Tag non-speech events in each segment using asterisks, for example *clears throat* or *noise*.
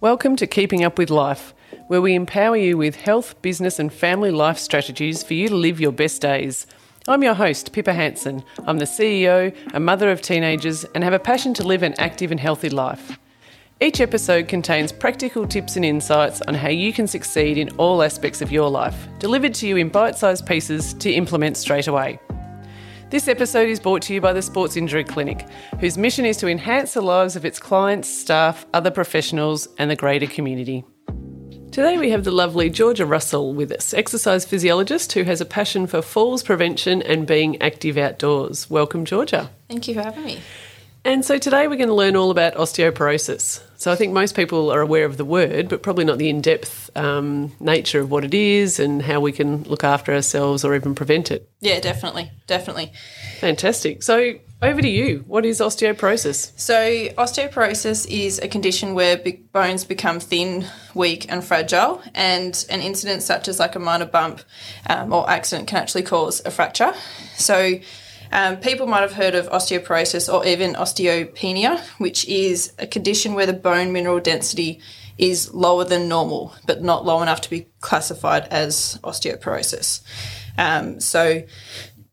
Welcome to Keeping Up with Life, where we empower you with health, business, and family life strategies for you to live your best days. I'm your host, Pippa Hanson. I'm the CEO, a mother of teenagers, and have a passion to live an active and healthy life. Each episode contains practical tips and insights on how you can succeed in all aspects of your life, delivered to you in bite sized pieces to implement straight away. This episode is brought to you by the Sports Injury Clinic, whose mission is to enhance the lives of its clients, staff, other professionals, and the greater community. Today we have the lovely Georgia Russell with us, exercise physiologist who has a passion for falls prevention and being active outdoors. Welcome, Georgia. Thank you for having me. And so today we're going to learn all about osteoporosis. So I think most people are aware of the word, but probably not the in depth um, nature of what it is and how we can look after ourselves or even prevent it. Yeah, definitely. Definitely. Fantastic. So over to you. What is osteoporosis? So, osteoporosis is a condition where big bones become thin, weak, and fragile, and an incident such as like a minor bump um, or accident can actually cause a fracture. So, um, people might have heard of osteoporosis or even osteopenia, which is a condition where the bone mineral density is lower than normal, but not low enough to be classified as osteoporosis. Um, so,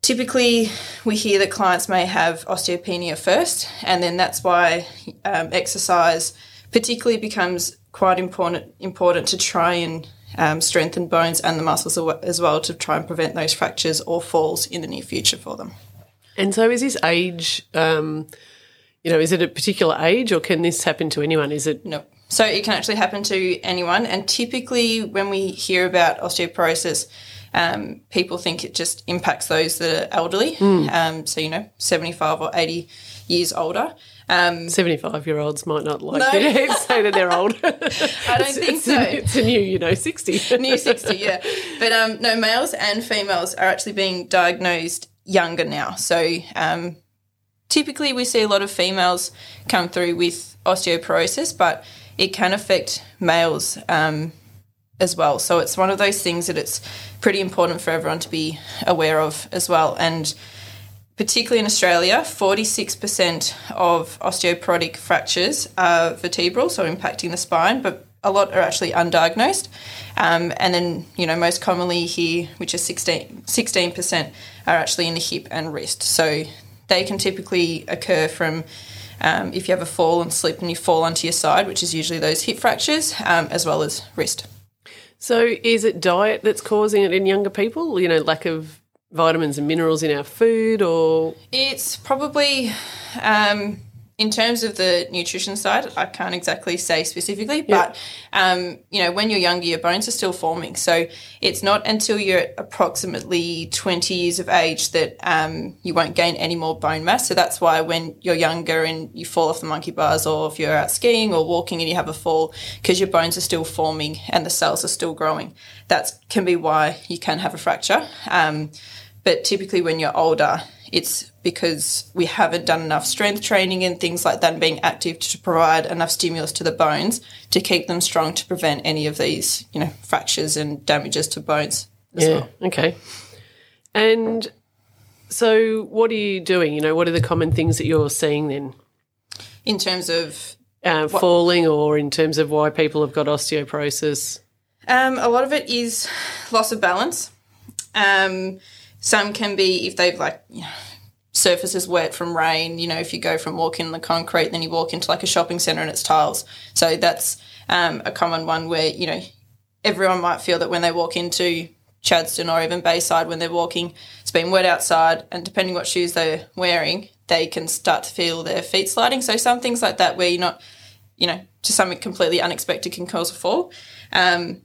typically, we hear that clients may have osteopenia first, and then that's why um, exercise particularly becomes quite important important to try and um, strengthen bones and the muscles as well to try and prevent those fractures or falls in the near future for them. And so, is this age? Um, you know, is it a particular age, or can this happen to anyone? Is it no? So it can actually happen to anyone. And typically, when we hear about osteoporosis, um, people think it just impacts those that are elderly. Mm. Um, so you know, seventy-five or eighty years older. Um, 75 year olds might not like no. to *laughs* say that they're old. *laughs* *laughs* I don't think it's so. A, it's a new, you know, 60. new 60, yeah. But um, no, males and females are actually being diagnosed younger now. So um, typically we see a lot of females come through with osteoporosis, but it can affect males um, as well. So it's one of those things that it's pretty important for everyone to be aware of as well. And particularly in Australia, 46% of osteoporotic fractures are vertebral, so impacting the spine, but a lot are actually undiagnosed. Um, and then, you know, most commonly here, which is 16, 16%, are actually in the hip and wrist. So they can typically occur from um, if you have a fall and slip and you fall onto your side, which is usually those hip fractures, um, as well as wrist. So is it diet that's causing it in younger people? You know, lack of vitamins and minerals in our food, or it's probably um, in terms of the nutrition side, I can't exactly say specifically, but um, you know, when you're younger, your bones are still forming. So it's not until you're approximately 20 years of age that um, you won't gain any more bone mass. So that's why when you're younger and you fall off the monkey bars, or if you're out skiing or walking and you have a fall, because your bones are still forming and the cells are still growing, that can be why you can have a fracture. Um, but typically, when you're older, it's because we haven't done enough strength training and things like that and being active to provide enough stimulus to the bones to keep them strong to prevent any of these, you know, fractures and damages to bones yeah, well. Okay. And so what are you doing? You know, what are the common things that you're seeing then? In terms of uh, falling or in terms of why people have got osteoporosis? Um, a lot of it is loss of balance. Um, some can be if they've like you know, surface is wet from rain. You know, if you go from walking in the concrete, then you walk into like a shopping centre and it's tiles. So that's um, a common one where you know everyone might feel that when they walk into Chadstone or even Bayside when they're walking, it's been wet outside, and depending what shoes they're wearing, they can start to feel their feet sliding. So some things like that where you're not, you know, to something completely unexpected can cause a fall. Um,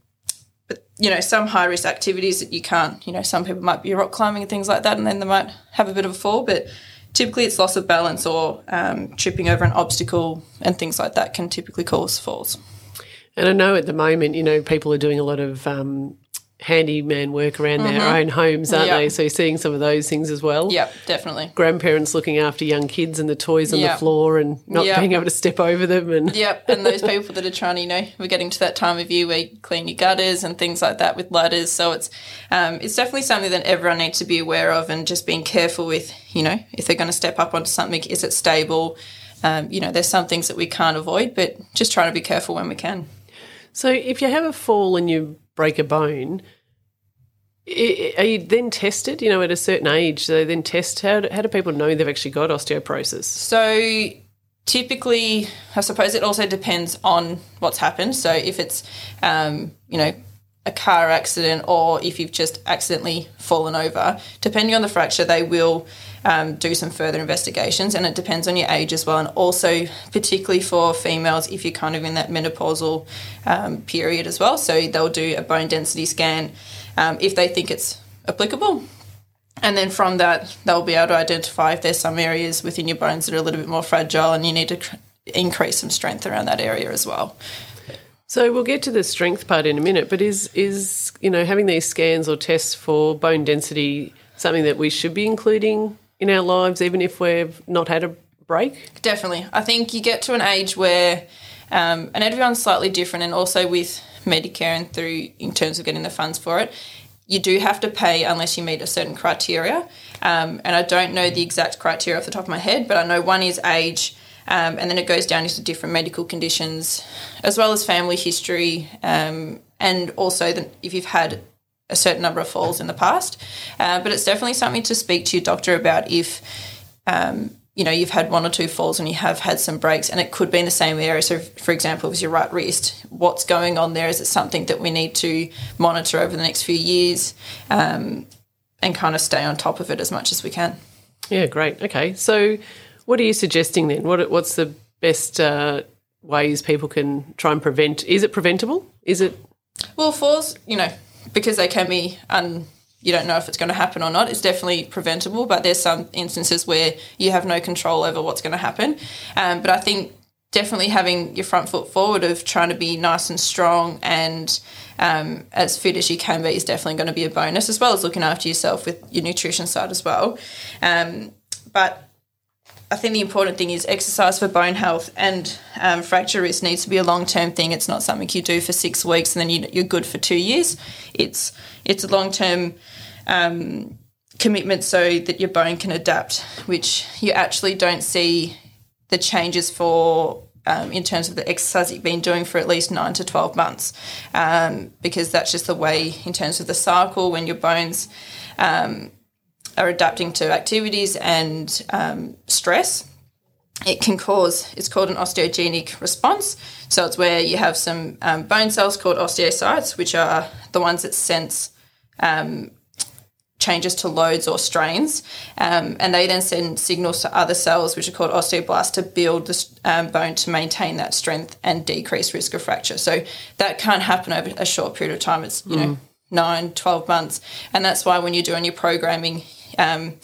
but you know some high risk activities that you can't you know some people might be rock climbing and things like that and then they might have a bit of a fall but typically it's loss of balance or um, tripping over an obstacle and things like that can typically cause falls. And i know at the moment you know people are doing a lot of um, handyman work around mm-hmm. their own homes, aren't yep. they? So seeing some of those things as well. Yep, definitely. Grandparents looking after young kids and the toys on yep. the floor and not yep. being able to step over them and Yep. And those people that are trying to, you know, we're getting to that time of year where you clean your gutters and things like that with ladders. So it's um, it's definitely something that everyone needs to be aware of and just being careful with, you know, if they're going to step up onto something, is it stable? um, you know, there's some things that we can't avoid, but just trying to be careful when we can. So if you have a fall and you break a bone, are you then tested? You know, at a certain age, they then test. How do, how do people know they've actually got osteoporosis? So typically, I suppose it also depends on what's happened. So if it's, um, you know, a car accident or if you've just accidentally fallen over, depending on the fracture, they will um, do some further investigations and it depends on your age as well. And also, particularly for females, if you're kind of in that menopausal um, period as well. So they'll do a bone density scan um, if they think it's applicable. And then from that, they'll be able to identify if there's some areas within your bones that are a little bit more fragile and you need to cr- increase some strength around that area as well. So we'll get to the strength part in a minute, but is is you know having these scans or tests for bone density something that we should be including in our lives, even if we've not had a break? Definitely, I think you get to an age where, um, and everyone's slightly different, and also with Medicare and through in terms of getting the funds for it, you do have to pay unless you meet a certain criteria. Um, and I don't know the exact criteria off the top of my head, but I know one is age um, and then it goes down into different medical conditions, as well as family history, um, and also the, if you've had a certain number of falls in the past. Uh, but it's definitely something to speak to your doctor about if um, you know you've had one or two falls and you have had some breaks, and it could be in the same area. So, for example, if it's your right wrist, what's going on there? Is it something that we need to monitor over the next few years, um, and kind of stay on top of it as much as we can? Yeah, great. Okay, so what are you suggesting then? What what's the best uh, ways people can try and prevent? Is it preventable? Is it? Well, falls, you know, because they can be un. You don't know if it's going to happen or not. It's definitely preventable, but there's some instances where you have no control over what's going to happen. Um, but I think definitely having your front foot forward of trying to be nice and strong and um, as fit as you can be is definitely going to be a bonus, as well as looking after yourself with your nutrition side as well. Um, but I think the important thing is exercise for bone health and um, fracture risk needs to be a long term thing. It's not something you do for six weeks and then you, are good for two years. It's it's a long term um, commitment so that your bone can adapt, which you actually don't see the changes for um, in terms of the exercise you've been doing for at least nine to 12 months, um, because that's just the way, in terms of the cycle, when your bones um, are adapting to activities and um, stress, it can cause, it's called an osteogenic response. So it's where you have some um, bone cells called osteocytes, which are the ones that sense um, changes to loads or strains. Um, and they then send signals to other cells, which are called osteoblasts, to build the um, bone to maintain that strength and decrease risk of fracture. So that can't happen over a short period of time. It's, you mm. know, nine, 12 months. And that's why when you're doing your programming, um,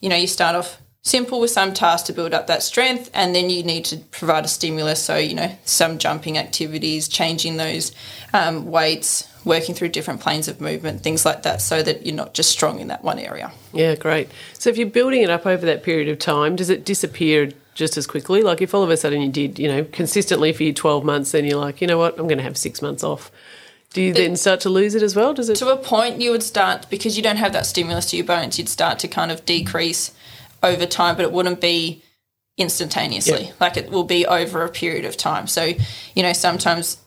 you know, you start off simple with some tasks to build up that strength, and then you need to provide a stimulus. So, you know, some jumping activities, changing those um, weights, working through different planes of movement, things like that, so that you're not just strong in that one area. Yeah, great. So, if you're building it up over that period of time, does it disappear just as quickly? Like, if all of a sudden you did, you know, consistently for your 12 months, then you're like, you know what, I'm going to have six months off. Do you then start to lose it as well? Does it? To a point, you would start because you don't have that stimulus to your bones. You'd start to kind of decrease over time, but it wouldn't be instantaneously. Yep. Like it will be over a period of time. So, you know, sometimes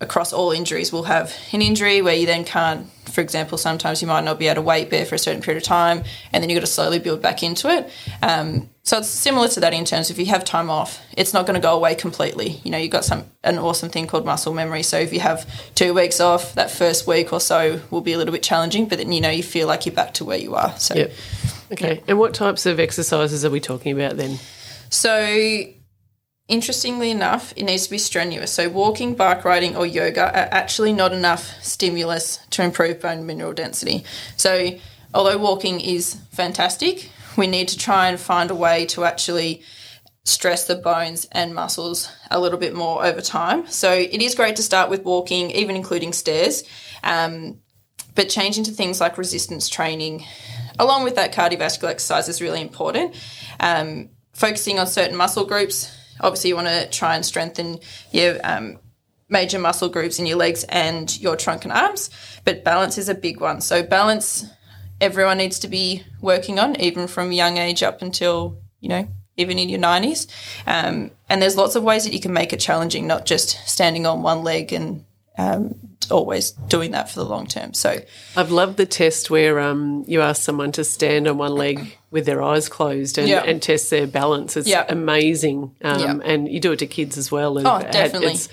across all injuries, we'll have an injury where you then can't, for example, sometimes you might not be able to weight bear for a certain period of time, and then you've got to slowly build back into it. Um, so it's similar to that in terms of if you have time off, it's not going to go away completely. You know, you've got some an awesome thing called muscle memory. So if you have two weeks off, that first week or so will be a little bit challenging, but then you know you feel like you're back to where you are. So, yep. okay. Yeah. And what types of exercises are we talking about then? So interestingly enough, it needs to be strenuous. So, walking, bike riding, or yoga are actually not enough stimulus to improve bone mineral density. So, although walking is fantastic, we need to try and find a way to actually stress the bones and muscles a little bit more over time. So it is great to start with walking, even including stairs, um, but changing to things like resistance training, along with that cardiovascular exercise, is really important. Um, focusing on certain muscle groups. Obviously, you want to try and strengthen your um, major muscle groups in your legs and your trunk and arms, but balance is a big one. So balance everyone needs to be working on, even from young age up until, you know, even in your 90s. Um, and there's lots of ways that you can make it challenging, not just standing on one leg and um, always doing that for the long term. So I've loved the test where um, you ask someone to stand on one leg with their eyes closed and, Yeah. and test their balance. It's Yeah. amazing. Um, Yeah. And you do it to kids as well. And Oh, definitely. It's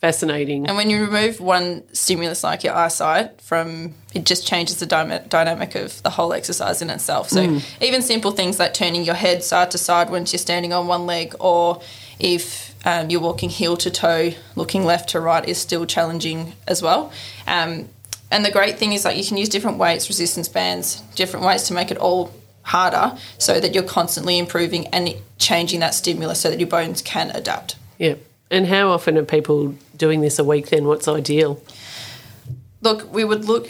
fascinating. And when you remove one stimulus like your eyesight from, it just changes the dyma- dynamic of the whole exercise in itself. So even simple things like turning your head side to side once you're standing on one leg, or if um, you're walking heel to toe, looking left to right is still challenging as well. Um, and the great thing is that you can use different weights, resistance bands, different weights to make it all harder, so that you're constantly improving and changing that stimulus so that your bones can adapt. Yeah. And how often are people doing this a week then? What's ideal? look, we would look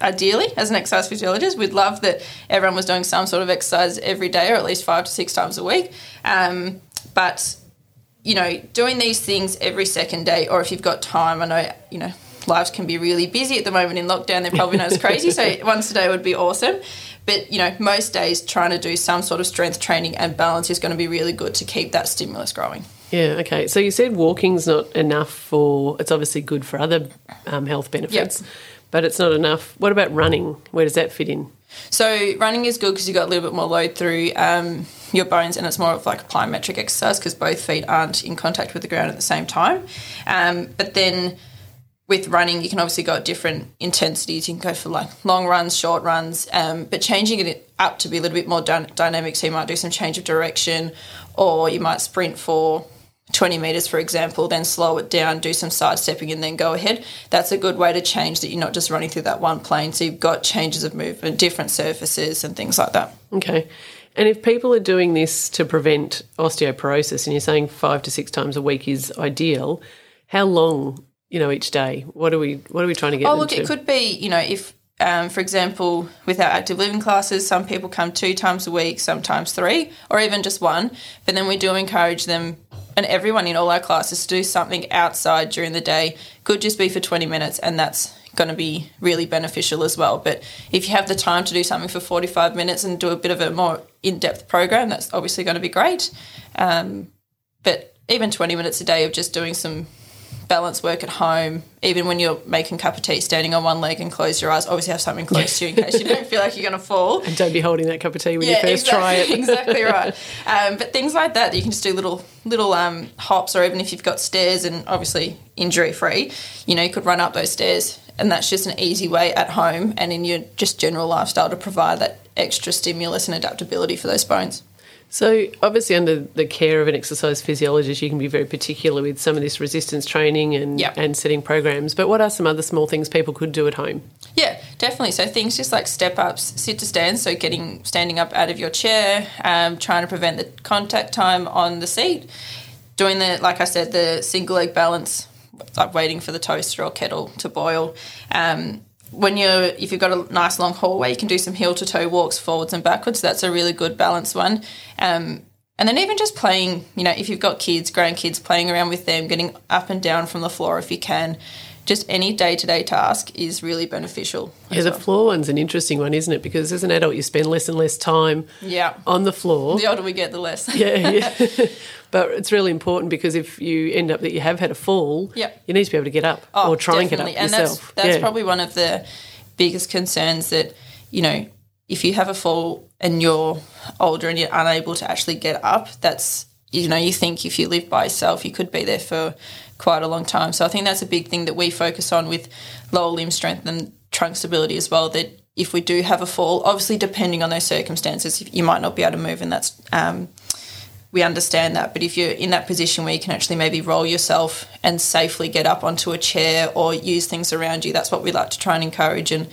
ideally as an exercise physiologist, we'd love that everyone was doing some sort of exercise every day or at least five to six times a week. Um, but you know, doing these things every second day, or if you've got time, I know you know lives can be really busy at the moment in lockdown. They're probably not as crazy, so *laughs* once a day would be awesome. But you know, most days trying to do some sort of strength training and balance is going to be really good to keep that stimulus growing. Yeah, okay. So you said walking's not enough for, it's obviously good for other um, health benefits, but it's not enough. What about running? Where does that fit in? So running is good because you've got a little bit more load through um, your bones, and it's more of like a plyometric exercise because both feet aren't in contact with the ground at the same time. Um, but then with running, you can obviously go at different intensities. You can go for like long runs, short runs, um, but changing it up to be a little bit more dy- dynamic. So you might do some change of direction, or you might sprint for 20 meters, for example, then slow it down, do some sidestepping, and then go ahead. That's a good way to change that you're not just running through that one plane. So you've got changes of movement, different surfaces, and things like that. Okay. And if people are doing this to prevent osteoporosis, and you're saying five to six times a week is ideal, how long, you know, each day? What are we what are we trying to get Oh, look, to? it could be, you know, if, um, for example, with our active living classes, some people come two times a week, sometimes three, or even just one. But then we do encourage them and everyone in all our classes to do something outside during the day. Could just be for 20 minutes, and that's going to be really beneficial as well. But if you have the time to do something for 45 minutes and do a bit of a more in depth program, that's obviously going to be great. Um, but even 20 minutes a day of just doing some balance work at home, even when you're making a cup of tea, standing on one leg and close your eyes. Obviously, have something close to you in case you don't feel like you're going to fall. and don't be holding that cup of tea when you first exactly, try it. *laughs* *laughs* exactly right. Um, but things like that, you can just do little little um, hops, or even if you've got stairs and obviously injury free, you know, you could run up those stairs, and that's just an easy way at home and in your just general lifestyle to provide that extra stimulus and adaptability for those bones. So, obviously, under the care of an exercise physiologist, you can be very particular with some of this resistance training and, Yep. and setting programs. But what are some other small things people could do at home? Yeah, definitely. So things just like step ups, sit to stand, so getting standing up out of your chair, um, trying to prevent the contact time on the seat, doing the like I said, the single leg balance, like waiting for the toaster or kettle to boil. Um, when you're if you've got a nice long hallway, you can do some heel to toe walks forwards and backwards. That's a really good balanced one. Um, and then even just playing, you know, if you've got kids, grandkids, playing around with them, getting up and down from the floor if you can. Just any day to day task is really beneficial. Yeah, the floor one's an interesting one, isn't it? Because as an adult, you spend less and less time Yeah. on the floor. The older we get, the less. yeah, yeah. *laughs* *laughs* but it's really important because if you end up that you have had a fall, Yep. you need to be able to get up Oh, or try and get up and yourself. that's that's Yeah. probably one of the biggest concerns that you know if you have a fall and you're older and you're unable to actually get up that's you know you think if you live by yourself you could be there for quite a long time so i think that's a big thing that we focus on with lower limb strength and trunk stability as well that if we do have a fall obviously depending on those circumstances you might not be able to move and that's um, we understand that. But if you're in that position where you can actually maybe roll yourself and safely get up onto a chair or use things around you, that's what we like to try and encourage. And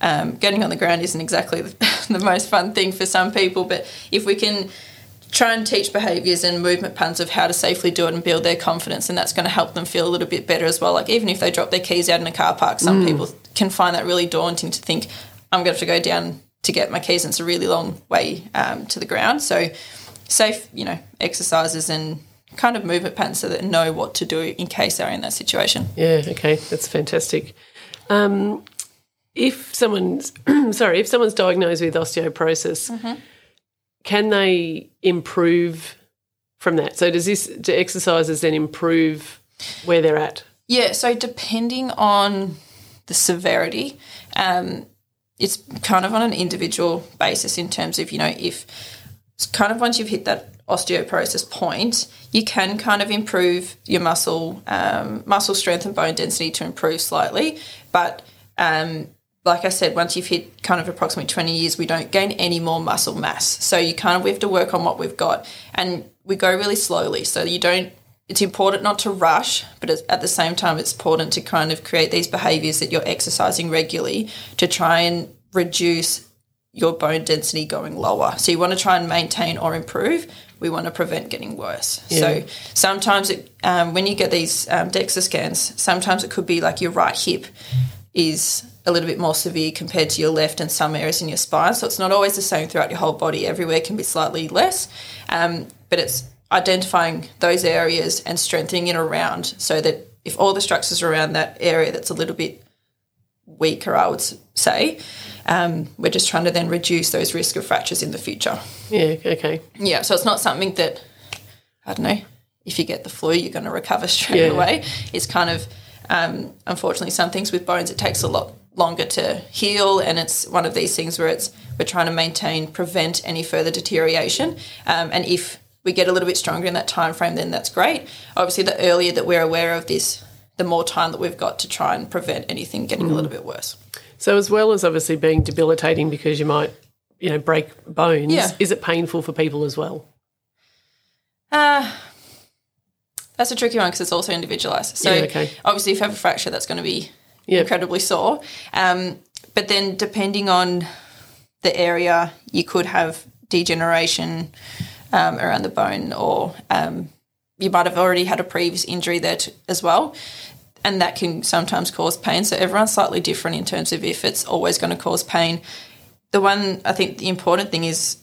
um, getting on the ground isn't exactly *laughs* the, most fun thing for some people, but if we can try and teach behaviours and movement patterns of how to safely do it and build their confidence, and that's going to help them feel a little bit better as well. Like even if they drop their keys out in a car park, some people can find that really daunting to think, I'm going to have to go down to get my keys, and it's a really long way um, to the ground. So safe, you know, exercises and kind of movement patterns so that they know what to do in case they're in that situation. Yeah, okay, that's fantastic. Um, if someone's *clears throat* sorry, if someone's diagnosed with osteoporosis, Mm-hmm. can they improve from that? So does this do exercises then improve where they're at? Yeah, so depending on the severity, um, it's kind of on an individual basis in terms of, you know, if kind of once you've hit that osteoporosis point, you can kind of improve your muscle um, muscle strength and bone density to improve slightly. But um, like I said, once you've hit kind of approximately 20 years, we don't gain any more muscle mass. So you kind of we have to work on what we've got, and we go really slowly. So you don't. It's important not to rush, but at the same time, it's important to kind of create these behaviors that you're exercising regularly to try and reduce your bone density going lower. So you want to try and maintain or improve. We want to prevent getting worse. Yeah. So sometimes it, um, when you get these um, DEXA scans, sometimes it could be like your right hip is a little bit more severe compared to your left and some areas in your spine. So it's not always the same throughout your whole body. Everywhere can be slightly less, um, but it's identifying those areas and strengthening it around so that if all the structures around that area that's a little bit weaker, I would say, um, we're just trying to then reduce those risk of fractures in the future. Yeah, okay. Yeah, so it's not something that, I don't know, if you get the flu, you're going to recover *laughs* straight Yeah. away. It's kind of, um, unfortunately, some things with bones, it takes a lot longer to heal. And it's one of these things where it's, we're trying to maintain, prevent any further deterioration. Um, and if we get a little bit stronger in that time frame, then that's great. Obviously, the earlier that we're aware of this, the more time that we've got to try and prevent anything getting a little bit worse. So as well as obviously being debilitating because you might, you know, break bones, Yeah. is it painful for people as well? Uh, that's a tricky one because it's also individualized. So Yeah, okay. obviously, if you have a fracture, that's going to be Yeah. incredibly sore. Um, but then, depending on the area, you could have degeneration um, around the bone, or um, you might have already had a previous injury there t- as well. And that can sometimes cause pain. So everyone's slightly different in terms of if it's always going to cause pain. The one I think the important thing is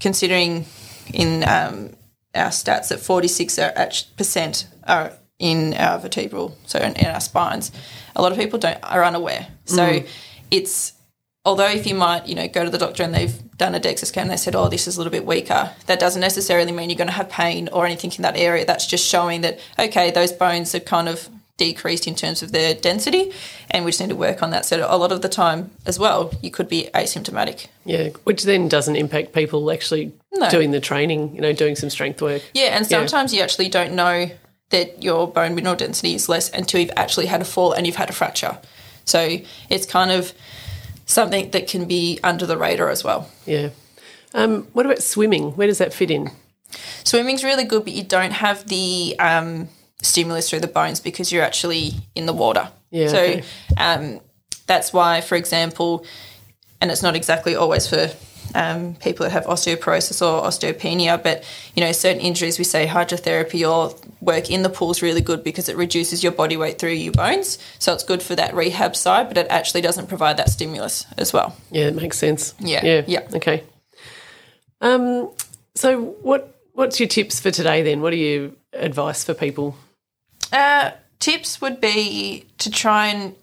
considering in um, our stats that 46 are act- percent are in our vertebral, so in, in our spines. A lot of people don't are unaware. So it's although if you might you know go to the doctor and they've done a DEXA scan, they said, oh, this is a little bit weaker. That doesn't necessarily mean you're going to have pain or anything in that area. That's just showing that okay, those bones are kind of decreased in terms of their density, and we just need to work on that. So a lot of the time as well, you could be asymptomatic. Yeah, which then doesn't impact people actually No. doing the training, you know, doing some strength work. Yeah, and sometimes you actually don't know that your bone mineral density is less until you've actually had a fall and you've had a fracture. So it's kind of something that can be under the radar as well. Yeah. Um, what about swimming? Where does that fit in? Swimming's really good, but you don't have the um, stimulus through the bones because you're actually in the water. Yeah, So okay. um, that's why, for example, and it's not exactly always for um, people that have osteoporosis or osteopenia, but you know, certain injuries we say hydrotherapy or work in the pool is really good because it reduces your body weight through your bones. So it's good for that rehab side, but it actually doesn't provide that stimulus as well. Yeah, it makes sense. Yeah, Yeah. yeah. Okay. Um, so what what's your tips for today then? What are your advice for people? Uh, tips would be to try and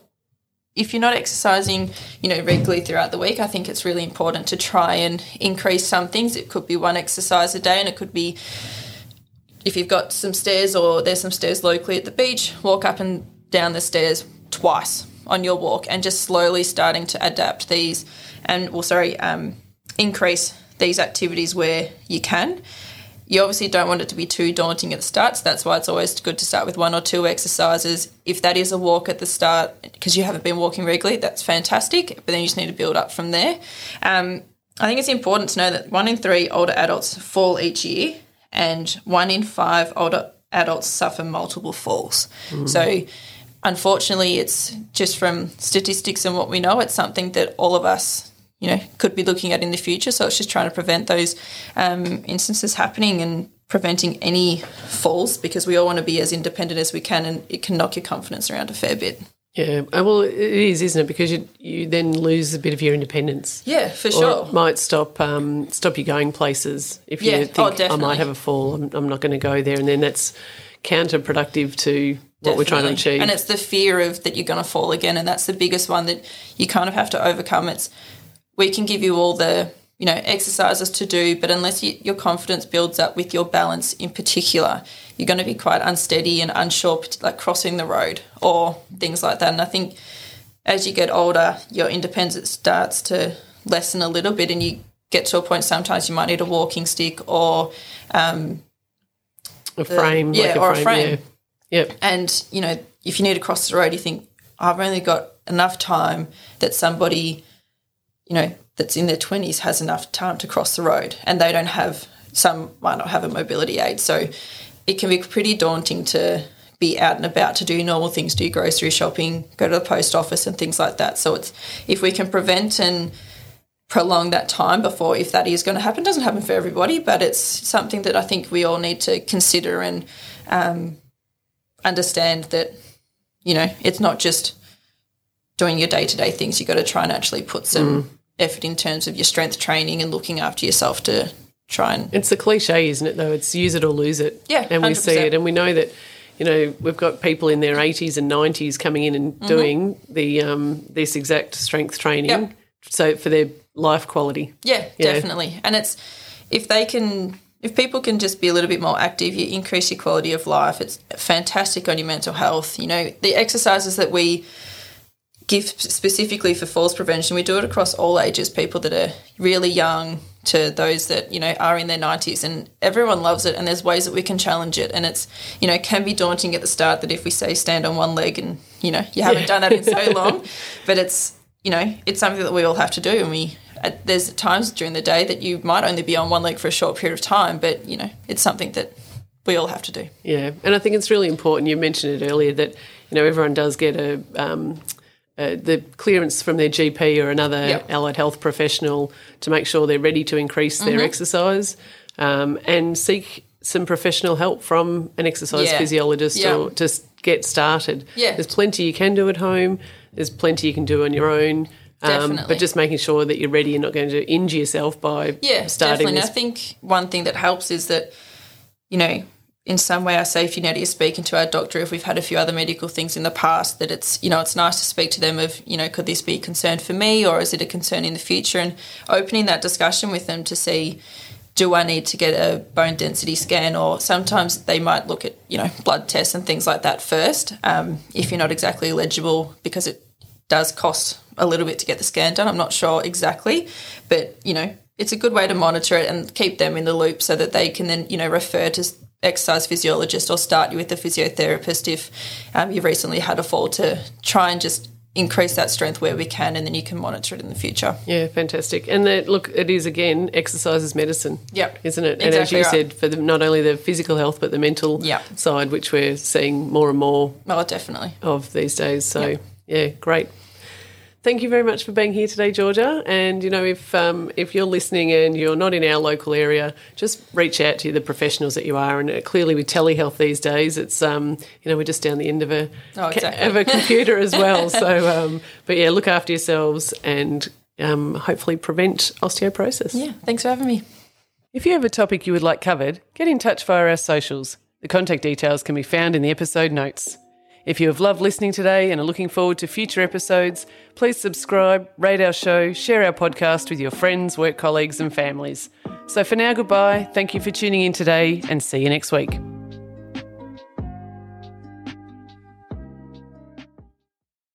if you're not exercising, you know, regularly throughout the week, I think it's really important to try and increase some things. It could be one exercise a day, and it could be if you've got some stairs or there's some stairs locally at the beach, walk up and down the stairs twice on your walk, and just slowly starting to adapt these and, well, sorry, um, increase these activities where you can you obviously don't want it to be too daunting at the start. So that's why it's always good to start with one or two exercises. If that is a walk at the start, because you haven't been walking regularly, that's fantastic. But then you just need to build up from there. Um, I think it's important to know that one in three older adults fall each year, and one in five older adults suffer multiple falls. So, unfortunately, it's just from statistics and what we know, it's something that all of us you know, could be looking at in the future. So it's just trying to prevent those um, instances happening and preventing any falls because we all want to be as independent as we can and it can knock your confidence around a fair bit. Yeah. Uh, Well, it is, isn't it? Because you you then lose a bit of your independence. Yeah, for Or sure. it might stop um, stop you going places if Yeah. you Oh, think I might have a fall. I'm, I'm not going to go there, and then that's counterproductive to what we're trying to achieve. And it's the fear of that you're going to fall again, and that's the biggest one that you kind of have to overcome. It's we can give you all the you know, exercises to do, but unless you, your confidence builds up with your balance in particular, you're going to be quite unsteady and unsure, like crossing the road or things like that. And I think as you get older, your independence starts to lessen a little bit, and you get to a point sometimes you might need a walking stick or um, a frame, yeah, like a or a frame. frame. Yeah. Yep. and you know, if you need to cross the road, you think I've only got enough time that somebody, you know, that's in their twenties has enough time to cross the road, and they don't have. Some might not have a mobility aid, so it can be pretty daunting to be out and about to do normal things, do grocery shopping, go to the post office, and things like that. So it's if we can prevent and prolong that time before if that is going to happen. Doesn't happen for everybody, but it's something that I think we all need to consider and um, understand that you know it's not just doing your day to day things. You've got to try and actually put some effort in terms of your strength training and looking after yourself to try and It's the cliche, isn't it? Though it's use it or lose it. Yeah, and we see it, and we know that. You know, we've got people in their 80s and 90s coming in and Mm-hmm. doing the um, this exact strength training. Yep. So for their life quality. Yeah, Yeah. definitely. And it's if they can if people can just be a little bit more active, you increase your quality of life. It's fantastic on your mental health. You know, the exercises that we give specifically for falls prevention, we do it across all ages, people that are really young to those that, you know, are in their 90s and everyone loves it and there's ways that we can challenge it and it's, you know, it can be daunting at the start that if we say stand on one leg and, you know, you haven't done that in so *laughs* long, but it's, you know, it's something that we all have to do and we uh, there's times during the day that you might only be on one leg for a short period of time, but you know, it's something that we all have to do. Yeah, and I think it's really important. You mentioned it earlier that you know everyone does get a um, uh, the clearance from their GP or another Yep. allied health professional to make sure they're ready to increase their Mm-hmm. exercise um, and seek some professional help from an exercise Yeah. physiologist Yeah. or to get started. Yeah. There's plenty you can do at home. There's plenty you can do on your own. Um, but just making sure that you're ready and not going to injure yourself by Yeah, starting definitely. this I think one thing that helps is that, you know, in some way, I say if you need to speaking to our doctor, if we've had a few other medical things in the past, that it's you know it's nice to speak to them of you know could this be a concern for me or is it a concern in the future, and opening that discussion with them to see. Do I need to get a bone density scan, or sometimes they might look at you know blood tests and things like that first. Um, if you're not exactly eligible, because it does cost a little bit to get the scan done. I'm not sure exactly, but you know, it's a good way to monitor it and keep them in the loop so that they can then you know refer to exercise physiologist or start you with a physiotherapist if um, you've recently had a fall to try and just increase that strength where we can, and then you can monitor it in the future. Yeah, fantastic. And that, look, it is again exercise is medicine. Yep. isn't it? Exactly and as you right. said, for the, not only the physical health but the mental Yep. side, which we're seeing more and more Oh, definitely. of these days. So Yep. yeah, great. Thank you very much for being here today, Georgia. And you know, if um, if you're listening and you're not in our local area, just reach out to the professionals that you are. And uh, clearly, with telehealth these days, it's um, you know we're just down the end of a Oh, exactly. of a *laughs* computer as well. So, um, but yeah, look after yourselves and um, hopefully prevent osteoporosis. Yeah. Thanks for having me. If you have a topic you would like covered, get in touch via our socials. The contact details can be found in the episode notes. If you have loved listening today and are looking forward to future episodes, please subscribe, rate our show, share our podcast with your friends, work colleagues, and families. So for now, goodbye. Thank you for tuning in today and see you next week.